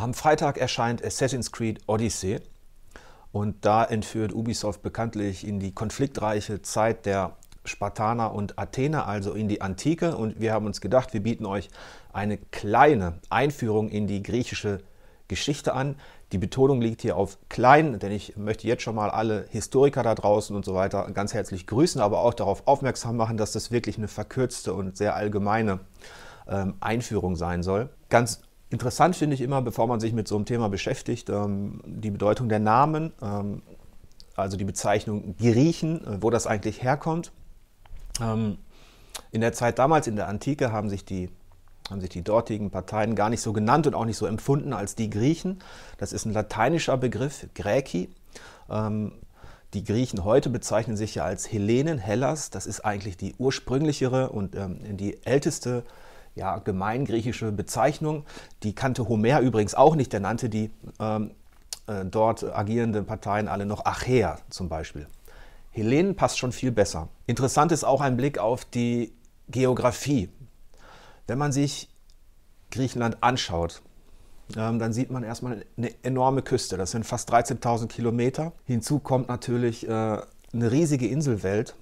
Am Freitag erscheint Assassin's Creed Odyssey und da entführt Ubisoft bekanntlich in die konfliktreiche Zeit der Spartaner und Athener, also in die Antike. Und wir haben uns gedacht, wir bieten euch eine kleine Einführung in die griechische Geschichte an. Die Betonung liegt hier auf klein, denn ich möchte jetzt schon mal alle Historiker da draußen und so weiter ganz herzlich grüßen, aber auch darauf aufmerksam machen, dass das wirklich eine verkürzte und sehr allgemeine ähm, Einführung sein soll. Ganz Interessant finde ich immer, bevor man sich mit so einem Thema beschäftigt, ähm, die Bedeutung der Namen, ähm, also die Bezeichnung Griechen, äh, wo das eigentlich herkommt. Ähm, in der Zeit damals, in der Antike, haben sich die haben sich die dortigen Parteien gar nicht so genannt und auch nicht so empfunden als die Griechen. Das ist ein lateinischer Begriff, Gräki. die Griechen heute bezeichnen sich ja als Hellenen, Hellas. Das ist eigentlich die ursprünglichere und die älteste ja, gemeingriechische Bezeichnung. Die kannte Homer übrigens auch nicht, der nannte die ähm, äh, dort agierenden Parteien alle noch Achäer zum Beispiel. Hellenen passt schon viel besser. Interessant ist auch ein Blick auf die Geografie. Wenn man sich Griechenland anschaut, ähm, dann sieht man erstmal eine enorme Küste. Das sind fast 13.000 Kilometer. Hinzu kommt natürlich äh, eine riesige Inselwelt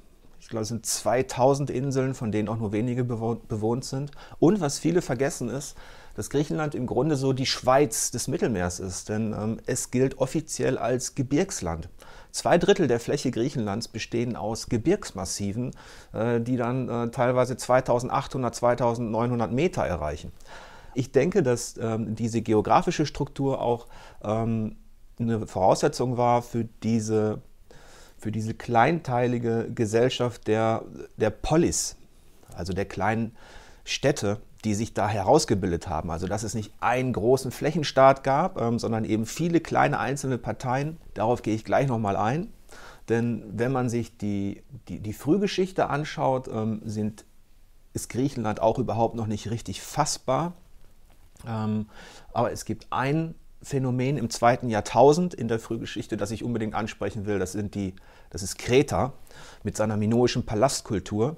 ich glaube, es sind 2000 Inseln, von denen auch nur wenige bewohnt sind. Und was viele vergessen ist, dass Griechenland im Grunde so die Schweiz des Mittelmeers ist, denn ähm, es gilt offiziell als Gebirgsland. Zwei Drittel der Fläche Griechenlands bestehen aus Gebirgsmassiven, äh, die dann äh, teilweise 2800, 2900 Meter erreichen. Ich denke, dass ähm, diese geografische Struktur auch ähm, eine Voraussetzung war für diese für diese kleinteilige Gesellschaft der, der Polis, also der kleinen Städte, die sich da herausgebildet haben. Also dass es nicht einen großen Flächenstaat gab, ähm, sondern eben viele kleine einzelne Parteien. Darauf gehe ich gleich nochmal ein. Denn wenn man sich die, die, die Frühgeschichte anschaut, ähm, sind, ist Griechenland auch überhaupt noch nicht richtig fassbar. Ähm, aber es gibt einen Phänomen im zweiten Jahrtausend in der Frühgeschichte, das ich unbedingt ansprechen will. Das, sind die, das ist Kreta mit seiner minoischen Palastkultur.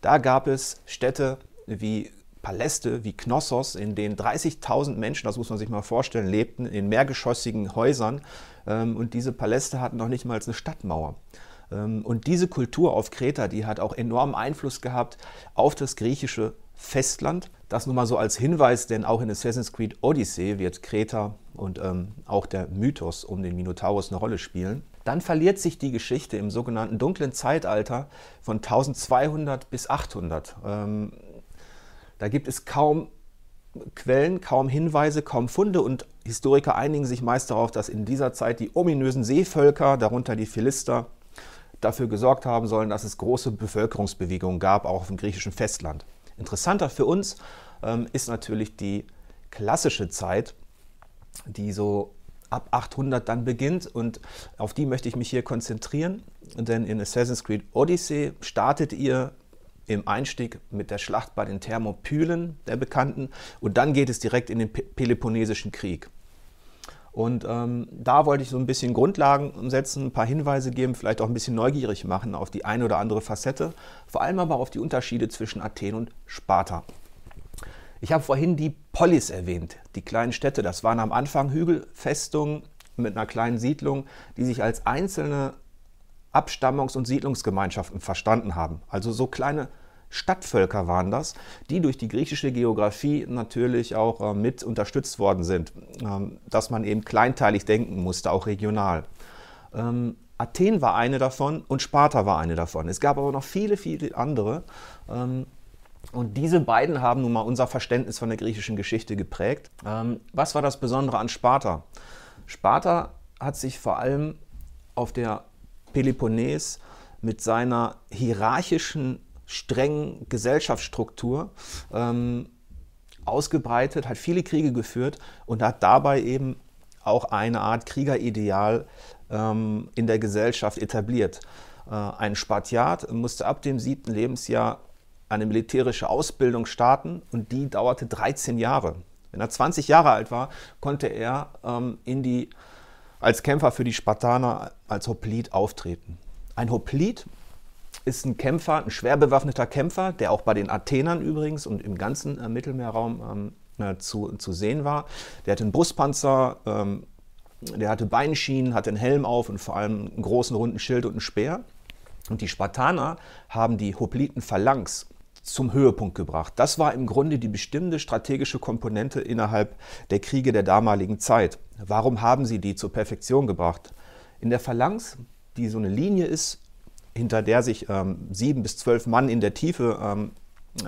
Da gab es Städte wie Paläste, wie Knossos, in denen 30.000 Menschen, das muss man sich mal vorstellen, lebten in mehrgeschossigen Häusern. Ähm, und diese Paläste hatten noch nicht mal eine Stadtmauer. Ähm, und diese Kultur auf Kreta, die hat auch enormen Einfluss gehabt auf das griechische Festland. Das nur mal so als Hinweis, denn auch in Assassin's Creed Odyssey wird Kreta und ähm, auch der Mythos um den Minotaurus eine Rolle spielen. Dann verliert sich die Geschichte im sogenannten dunklen Zeitalter von 1200 bis 800. Ähm, da gibt es kaum Quellen, kaum Hinweise, kaum Funde und Historiker einigen sich meist darauf, dass in dieser Zeit die ominösen Seevölker, darunter die Philister, dafür gesorgt haben sollen, dass es große Bevölkerungsbewegungen gab, auch auf dem griechischen Festland. Interessanter für uns ähm, ist natürlich die klassische Zeit, die so ab 800 dann beginnt und auf die möchte ich mich hier konzentrieren, denn in Assassin's Creed Odyssey startet ihr im Einstieg mit der Schlacht bei den Thermopylen, der Bekannten, und dann geht es direkt in den Peloponnesischen Krieg. Und ähm, da wollte ich so ein bisschen Grundlagen setzen, ein paar Hinweise geben, vielleicht auch ein bisschen neugierig machen auf die eine oder andere Facette, vor allem aber auf die Unterschiede zwischen Athen und Sparta. Ich habe vorhin die Polis erwähnt, die kleinen Städte. Das waren am Anfang Hügelfestungen mit einer kleinen Siedlung, die sich als einzelne Abstammungs- und Siedlungsgemeinschaften verstanden haben. Also so kleine Stadtvölker waren das, die durch die griechische Geografie natürlich auch äh, mit unterstützt worden sind, ähm, dass man eben kleinteilig denken musste, auch regional. Ähm, Athen war eine davon und Sparta war eine davon. Es gab aber noch viele, viele andere. Ähm, und diese beiden haben nun mal unser Verständnis von der griechischen Geschichte geprägt. Was war das Besondere an Sparta? Sparta hat sich vor allem auf der Peloponnes mit seiner hierarchischen strengen Gesellschaftsstruktur ähm, ausgebreitet, hat viele Kriege geführt und hat dabei eben auch eine Art Kriegerideal ähm, in der Gesellschaft etabliert. Äh, ein Spartiat musste ab dem siebten Lebensjahr eine militärische Ausbildung starten und die dauerte 13 Jahre. Wenn er 20 Jahre alt war, konnte er ähm, in die, als Kämpfer für die Spartaner als Hoplite auftreten. Ein Hoplite ist ein Kämpfer, ein schwer bewaffneter Kämpfer, der auch bei den Athenern übrigens und im ganzen äh, Mittelmeerraum ähm, äh, zu, zu sehen war. Der hatte einen Brustpanzer, ähm, der hatte Beinschienen, hatte einen Helm auf und vor allem einen großen runden Schild und einen Speer. Und die Spartaner haben die Hopliten Phalanx zum Höhepunkt gebracht. Das war im Grunde die bestimmte strategische Komponente innerhalb der Kriege der damaligen Zeit. Warum haben sie die zur Perfektion gebracht? In der Phalanx, die so eine Linie ist, hinter der sich ähm, sieben bis zwölf Mann in der Tiefe ähm,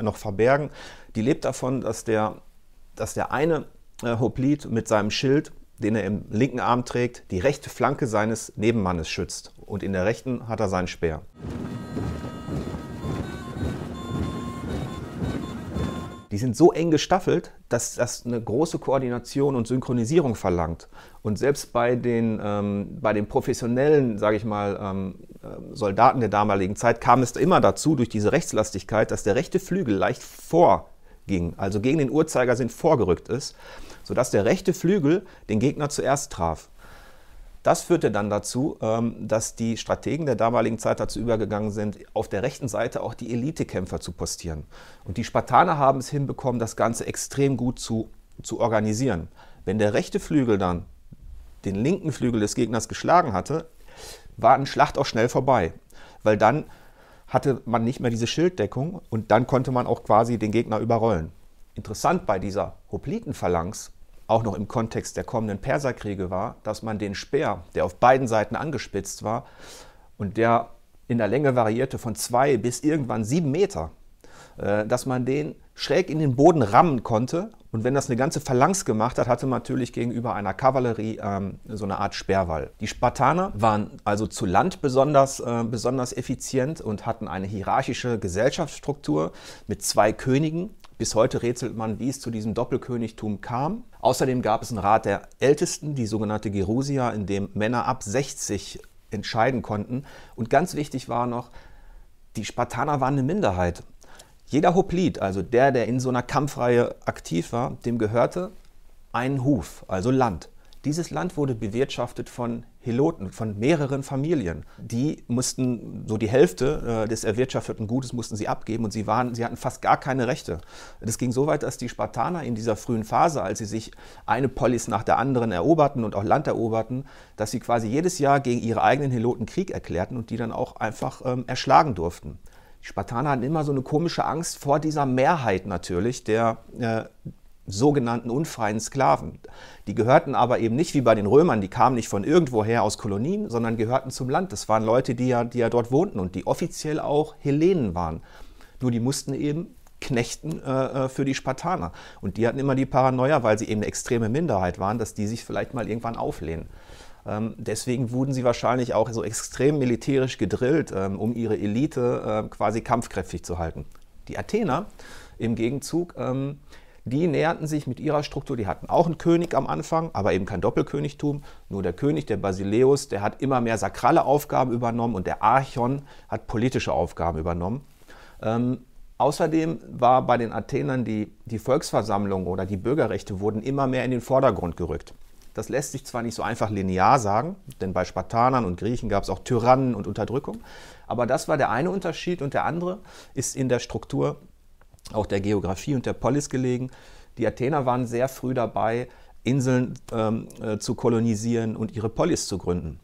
noch verbergen, die lebt davon, dass der, dass der eine äh, Hoplit mit seinem Schild, den er im linken Arm trägt, die rechte Flanke seines Nebenmannes schützt. Und in der rechten hat er seinen Speer. die sind so eng gestaffelt, dass das eine große Koordination und Synchronisierung verlangt. Und selbst bei den, ähm, bei den professionellen, sage ich mal, ähm, äh, Soldaten der damaligen Zeit kam es immer dazu, durch diese Rechtslastigkeit, dass der rechte Flügel leicht vorging, also gegen den Uhrzeigersinn vorgerückt ist, sodass der rechte Flügel den Gegner zuerst traf. Das führte dann dazu, ähm, dass die Strategen der damaligen Zeit dazu übergegangen sind, auf der rechten Seite auch die Elitekämpfer zu postieren. Und die Spartaner haben es hinbekommen, das Ganze extrem gut zu, zu organisieren. Wenn der rechte Flügel dann den linken Flügel des Gegners geschlagen hatte, war eine Schlacht auch schnell vorbei. Weil dann hatte man nicht mehr diese Schilddeckung und dann konnte man auch quasi den Gegner überrollen. Interessant bei dieser Hoplitenphalanx auch noch im Kontext der kommenden Perserkriege war, dass man den Speer, der auf beiden Seiten angespitzt war und der in der Länge variierte von zwei bis irgendwann sieben Meter, äh, dass man den schräg in den Boden rammen konnte. Und wenn das eine ganze Phalanx gemacht hat, hatte man natürlich gegenüber einer Kavallerie ähm, so eine Art Sperrwall. Die Spartaner waren also zu Land besonders, äh, besonders effizient und hatten eine hierarchische Gesellschaftsstruktur mit zwei Königen, bis heute rätselt man, wie es zu diesem Doppelkönigtum kam. Außerdem gab es einen Rat der Ältesten, die sogenannte Gerusia, in dem Männer ab 60 entscheiden konnten. Und ganz wichtig war noch, die Spartaner waren eine Minderheit. Jeder Hoplit, also der, der in so einer Kampfreihe aktiv war, dem gehörte ein Huf, also Land. Dieses Land wurde bewirtschaftet von Heloten, von mehreren Familien. Die mussten so die Hälfte äh, des erwirtschafteten Gutes mussten sie abgeben und sie, waren, sie hatten fast gar keine Rechte. Das ging so weit, dass die Spartaner in dieser frühen Phase, als sie sich eine Polis nach der anderen eroberten und auch Land eroberten, dass sie quasi jedes Jahr gegen ihre eigenen Heloten Krieg erklärten und die dann auch einfach ähm, erschlagen durften. Die Spartaner hatten immer so eine komische Angst vor dieser Mehrheit natürlich der, äh, sogenannten unfreien Sklaven. Die gehörten aber eben nicht wie bei den Römern, die kamen nicht von irgendwoher aus Kolonien, sondern gehörten zum Land. Das waren Leute, die ja, die ja dort wohnten und die offiziell auch Hellenen waren. Nur die mussten eben knechten äh, äh, für die Spartaner. Und die hatten immer die Paranoia, weil sie eben eine extreme Minderheit waren, dass die sich vielleicht mal irgendwann auflehnen. Ähm, deswegen wurden sie wahrscheinlich auch so extrem militärisch gedrillt, ähm, um ihre Elite äh, quasi kampfkräftig zu halten. Die Athener im Gegenzug ähm, die näherten sich mit ihrer Struktur, die hatten auch einen König am Anfang, aber eben kein Doppelkönigtum. Nur der König, der Basileus, der hat immer mehr sakrale Aufgaben übernommen und der Archon hat politische Aufgaben übernommen. Ähm, außerdem war bei den Athenern die, die Volksversammlung oder die Bürgerrechte wurden immer mehr in den Vordergrund gerückt. Das lässt sich zwar nicht so einfach linear sagen, denn bei Spartanern und Griechen gab es auch Tyrannen und Unterdrückung, aber das war der eine Unterschied und der andere ist in der Struktur auch der Geografie und der Polis gelegen. Die Athener waren sehr früh dabei, Inseln ähm, äh, zu kolonisieren und ihre Polis zu gründen.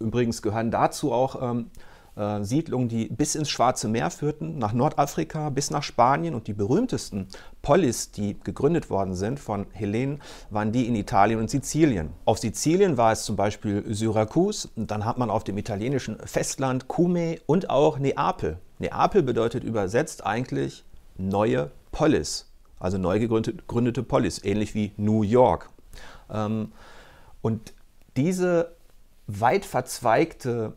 Übrigens gehören dazu auch ähm, äh, Siedlungen, die bis ins Schwarze Meer führten, nach Nordafrika bis nach Spanien. Und die berühmtesten Polis, die gegründet worden sind von Hellenen, waren die in Italien und Sizilien. Auf Sizilien war es zum Beispiel Syrakus, dann hat man auf dem italienischen Festland Cumae und auch Neapel. Neapel bedeutet übersetzt eigentlich neue Polis, also neu gegründete Polis, ähnlich wie New York. Ähm, und diese weit verzweigte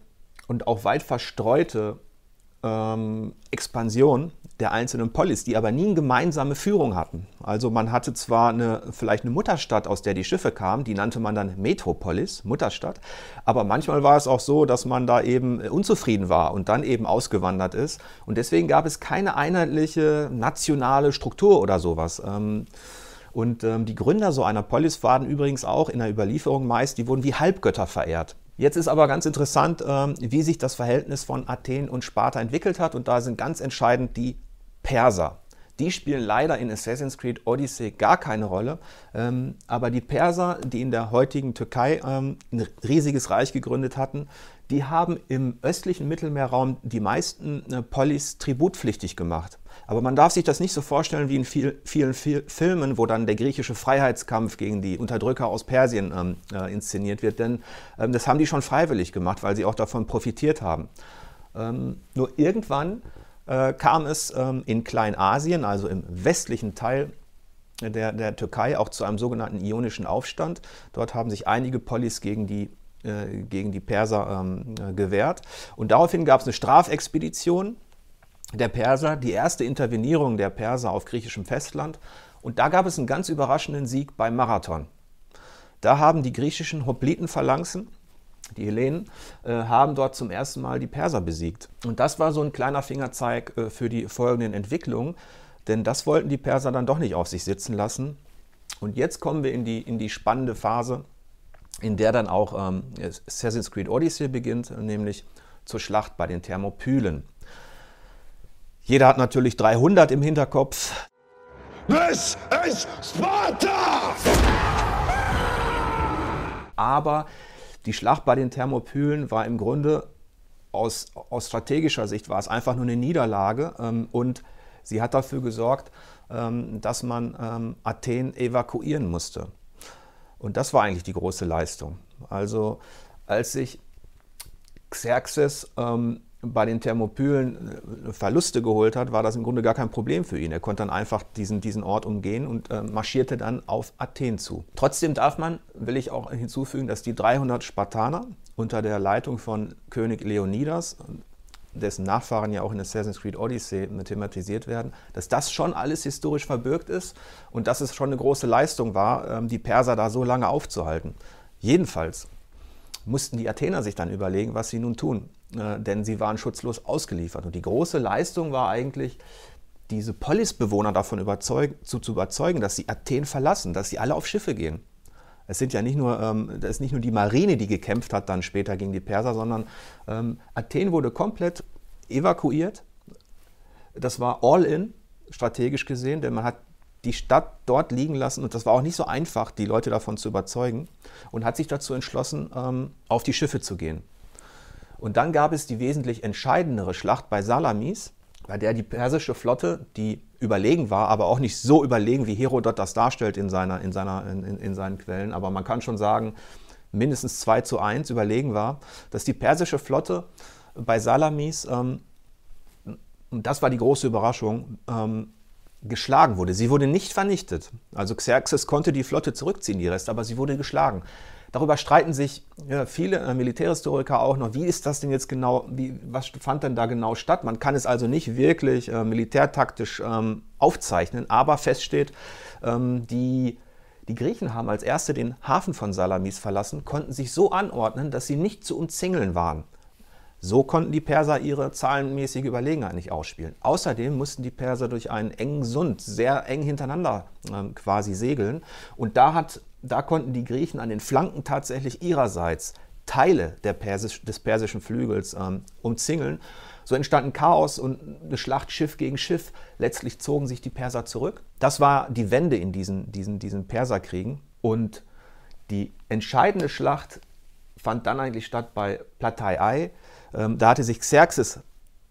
und auch weit verstreute ähm, Expansion der einzelnen Polis, die aber nie eine gemeinsame Führung hatten. Also man hatte zwar eine, vielleicht eine Mutterstadt, aus der die Schiffe kamen, die nannte man dann Metropolis, Mutterstadt, aber manchmal war es auch so, dass man da eben unzufrieden war und dann eben ausgewandert ist. Und deswegen gab es keine einheitliche nationale Struktur oder sowas. Ähm, und ähm, die Gründer so einer Polis waren übrigens auch in der Überlieferung meist, die wurden wie Halbgötter verehrt. Jetzt ist aber ganz interessant, ähm, wie sich das Verhältnis von Athen und Sparta entwickelt hat. Und da sind ganz entscheidend die Perser. Die spielen leider in Assassin's Creed Odyssey gar keine Rolle. Ähm, aber die Perser, die in der heutigen Türkei ähm, ein riesiges Reich gegründet hatten, die haben im östlichen Mittelmeerraum die meisten äh, Polis tributpflichtig gemacht. Aber man darf sich das nicht so vorstellen wie in viel, vielen viel Filmen, wo dann der griechische Freiheitskampf gegen die Unterdrücker aus Persien ähm, äh, inszeniert wird, denn ähm, das haben die schon freiwillig gemacht, weil sie auch davon profitiert haben. Ähm, nur irgendwann äh, kam es ähm, in Kleinasien, also im westlichen Teil der, der Türkei, auch zu einem sogenannten ionischen Aufstand. Dort haben sich einige Polis gegen die äh, gegen die Perser ähm, äh, gewehrt. Und daraufhin gab es eine Strafexpedition der Perser, die erste Intervenierung der Perser auf griechischem Festland. Und da gab es einen ganz überraschenden Sieg beim Marathon. Da haben die griechischen Hoplitenphalanxen, die Hellenen, äh, haben dort zum ersten Mal die Perser besiegt. Und das war so ein kleiner Fingerzeig äh, für die folgenden Entwicklungen, denn das wollten die Perser dann doch nicht auf sich sitzen lassen. Und jetzt kommen wir in die, in die spannende Phase in der dann auch ähm, Assassin's Creed Odyssey beginnt, nämlich zur Schlacht bei den Thermopylen. Jeder hat natürlich 300 im Hinterkopf. This is Sparta! Aber die Schlacht bei den Thermopylen war im Grunde aus, aus strategischer Sicht war es einfach nur eine Niederlage ähm, und sie hat dafür gesorgt, ähm, dass man ähm, Athen evakuieren musste. Und das war eigentlich die große Leistung. Also als sich Xerxes ähm, bei den Thermopylen äh, Verluste geholt hat, war das im Grunde gar kein Problem für ihn. Er konnte dann einfach diesen, diesen Ort umgehen und äh, marschierte dann auf Athen zu. Trotzdem darf man, will ich auch hinzufügen, dass die 300 Spartaner unter der Leitung von König Leonidas dessen Nachfahren ja auch in Assassin's Creed Odyssey thematisiert werden, dass das schon alles historisch verbürgt ist und dass es schon eine große Leistung war, ähm, die Perser da so lange aufzuhalten. Jedenfalls mussten die Athener sich dann überlegen, was sie nun tun, denn sie waren schutzlos ausgeliefert. Und die große Leistung war eigentlich, diese Polisbewohner davon überzeugen, zu, zu überzeugen, dass sie Athen verlassen, dass sie alle auf Schiffe gehen. Es sind ja nicht nur, ähm, das ist nicht nur die Marine, die gekämpft hat dann später gegen die Perser, sondern ähm, Athen wurde komplett evakuiert. Das war all in, strategisch gesehen, denn man hat die Stadt dort liegen lassen und das war auch nicht so einfach, die Leute davon zu überzeugen und hat sich dazu entschlossen, ähm, auf die Schiffe zu gehen. Und dann gab es die wesentlich entscheidendere Schlacht bei Salamis, bei der die persische Flotte, die überlegen war, aber auch nicht so überlegen, wie Herodot das darstellt in, seiner, in, seiner, in, in seinen Quellen, aber man kann schon sagen, mindestens 2 zu 1 überlegen war, dass die persische Flotte bei Salamis, ähm, und das war die große Überraschung, ähm, geschlagen wurde. Sie wurde nicht vernichtet. Also Xerxes konnte die Flotte zurückziehen, die Rest, aber sie wurde geschlagen. Darüber streiten sich ja, viele äh, Militärhistoriker auch noch. Wie ist das denn jetzt genau? Wie, was fand denn da genau statt? Man kann es also nicht wirklich äh, militärtaktisch ähm, aufzeichnen, aber feststeht, ähm, die, die Griechen haben als erste den Hafen von Salamis verlassen, konnten sich so anordnen, dass sie nicht zu umzingeln waren. So konnten die Perser ihre zahlenmäßige Überlegenheit nicht ausspielen. Außerdem mussten die Perser durch einen engen Sund sehr eng hintereinander äh, quasi segeln. Und da hat da konnten die Griechen an den Flanken tatsächlich ihrerseits Teile Persisch, des persischen Flügels ähm, umzingeln. So entstand ein Chaos und eine Schlacht Schiff gegen Schiff. Letztlich zogen sich die Perser zurück. Das war die Wende in diesen, diesen, diesen Perserkriegen. Und die entscheidende Schlacht fand dann eigentlich statt bei Plataiai. Ähm, da hatte sich Xerxes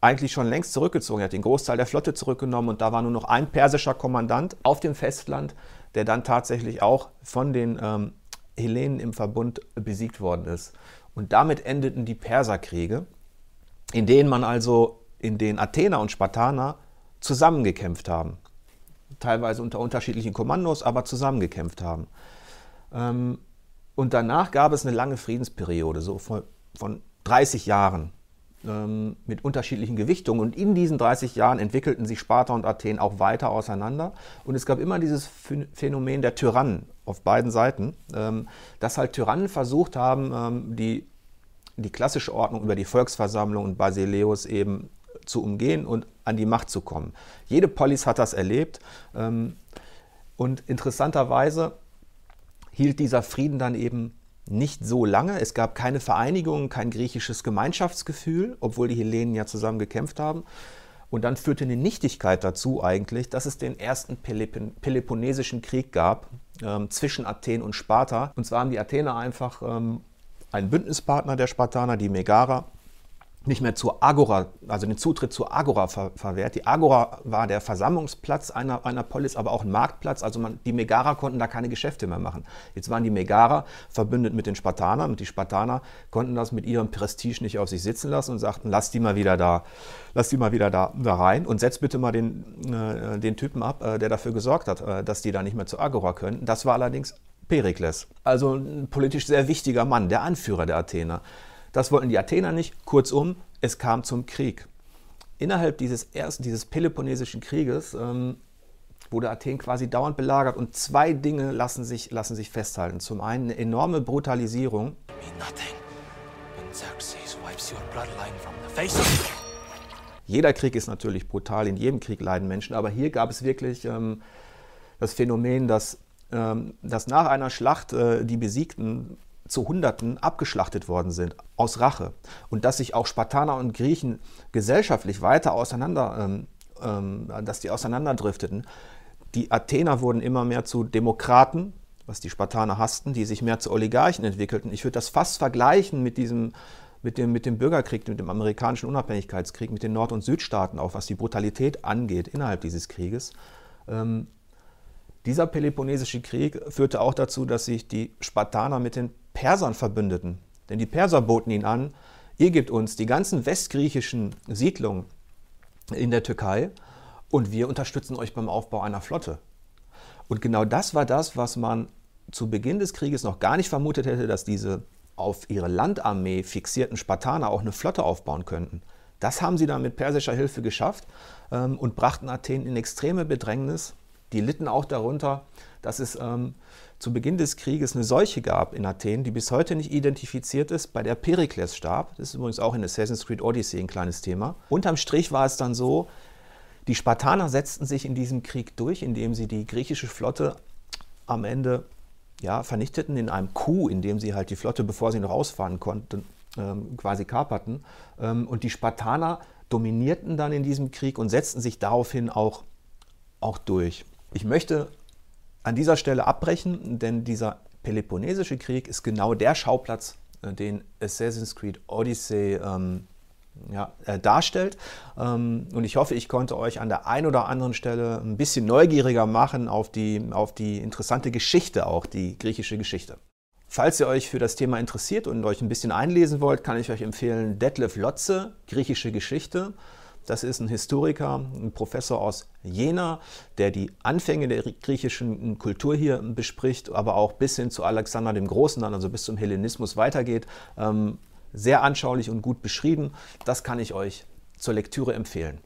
eigentlich schon längst zurückgezogen. Er hat den Großteil der Flotte zurückgenommen und da war nur noch ein persischer Kommandant auf dem Festland, der dann tatsächlich auch von den ähm, Hellenen im Verbund besiegt worden ist. Und damit endeten die Perserkriege, in denen man also, in denen Athener und Spartaner zusammengekämpft haben. Teilweise unter unterschiedlichen Kommandos, aber zusammengekämpft haben. Ähm, und danach gab es eine lange Friedensperiode, so von, von 30 Jahren, mit unterschiedlichen Gewichtungen. Und in diesen 30 Jahren entwickelten sich Sparta und Athen auch weiter auseinander. Und es gab immer dieses Phänomen der Tyrannen auf beiden Seiten, ähm, dass halt Tyrannen versucht haben, ähm, die, die klassische Ordnung über die Volksversammlung und Basileus eben zu umgehen und an die Macht zu kommen. Jede Polis hat das erlebt. Und interessanterweise hielt dieser Frieden dann eben nicht so lange. Es gab keine Vereinigung, kein griechisches Gemeinschaftsgefühl, obwohl die Hellenen ja zusammen gekämpft haben. Und dann führte eine Nichtigkeit dazu eigentlich, dass es den ersten Peloponnesischen Krieg gab ähm, zwischen Athen und Sparta. Und zwar haben die Athener einfach ähm, einen Bündnispartner der Spartaner, die Megara, nicht mehr zur Agora, also den Zutritt zur Agora ver verwehrt. Die Agora war der Versammlungsplatz einer, einer Polis, aber auch ein Marktplatz. Also man, die Megara konnten da keine Geschäfte mehr machen. Jetzt waren die Megara verbündet mit den Spartanern und die Spartaner konnten das mit ihrem Prestige nicht auf sich sitzen lassen und sagten, lass die mal wieder da, lass die mal wieder da, da rein und setz bitte mal den, äh, den Typen ab, äh, der dafür gesorgt hat, äh, dass die da nicht mehr zur Agora können. Das war allerdings Perikles, also ein politisch sehr wichtiger Mann, der Anführer der Athener. Das wollten die Athener nicht. Kurzum, es kam zum Krieg. Innerhalb dieses ersten, dieses Peloponnesischen Krieges ähm, wurde Athen quasi dauernd belagert und zwei Dinge lassen sich, lassen sich festhalten. Zum einen eine enorme Brutalisierung. Jeder Krieg ist natürlich brutal, in jedem Krieg leiden Menschen, aber hier gab es wirklich ähm, das Phänomen, dass, ähm, dass nach einer Schlacht äh, die Besiegten zu Hunderten abgeschlachtet worden sind aus Rache und dass sich auch Spartaner und Griechen gesellschaftlich weiter auseinander, ähm, ähm, dass die auseinanderdrifteten. Die Athener wurden immer mehr zu Demokraten, was die Spartaner hassten, die sich mehr zu Oligarchen entwickelten. Ich würde das fast vergleichen mit diesem mit dem, mit dem Bürgerkrieg, mit dem amerikanischen Unabhängigkeitskrieg, mit den Nord- und Südstaaten, auch was die Brutalität angeht innerhalb dieses Krieges. Ähm, dieser Peloponnesische Krieg führte auch dazu, dass sich die Spartaner mit den Persern verbündeten. Denn die Perser boten ihn an, ihr gebt uns die ganzen westgriechischen Siedlungen in der Türkei und wir unterstützen euch beim Aufbau einer Flotte. Und genau das war das, was man zu Beginn des Krieges noch gar nicht vermutet hätte, dass diese auf ihre Landarmee fixierten Spartaner auch eine Flotte aufbauen könnten. Das haben sie dann mit persischer Hilfe geschafft ähm, und brachten Athen in extreme Bedrängnis. Die litten auch darunter, dass es ähm, zu Beginn des Krieges eine Seuche gab in Athen, die bis heute nicht identifiziert ist, bei der Perikles starb. Das ist übrigens auch in Assassin's Creed Odyssey ein kleines Thema. Unterm Strich war es dann so, die Spartaner setzten sich in diesem Krieg durch, indem sie die griechische Flotte am Ende ja, vernichteten in einem Coup, indem sie halt die Flotte, bevor sie noch ausfahren konnten, ähm, quasi kaperten. Ähm, und die Spartaner dominierten dann in diesem Krieg und setzten sich daraufhin auch, auch durch. Ich möchte an dieser Stelle abbrechen, denn dieser Peloponnesische Krieg ist genau der Schauplatz, äh, den Assassin's Creed Odyssey ähm, ja, äh, darstellt. Ähm, und ich hoffe, ich konnte euch an der einen oder anderen Stelle ein bisschen neugieriger machen auf die, auf die interessante Geschichte, auch die griechische Geschichte. Falls ihr euch für das Thema interessiert und euch ein bisschen einlesen wollt, kann ich euch empfehlen Detlef Lotze, Griechische Geschichte. Das ist ein Historiker, ein Professor aus Jena, der die Anfänge der griechischen Kultur hier bespricht, aber auch bis hin zu Alexander dem Großen, dann also bis zum Hellenismus weitergeht. Ähm, sehr anschaulich und gut beschrieben. Das kann ich euch zur Lektüre empfehlen.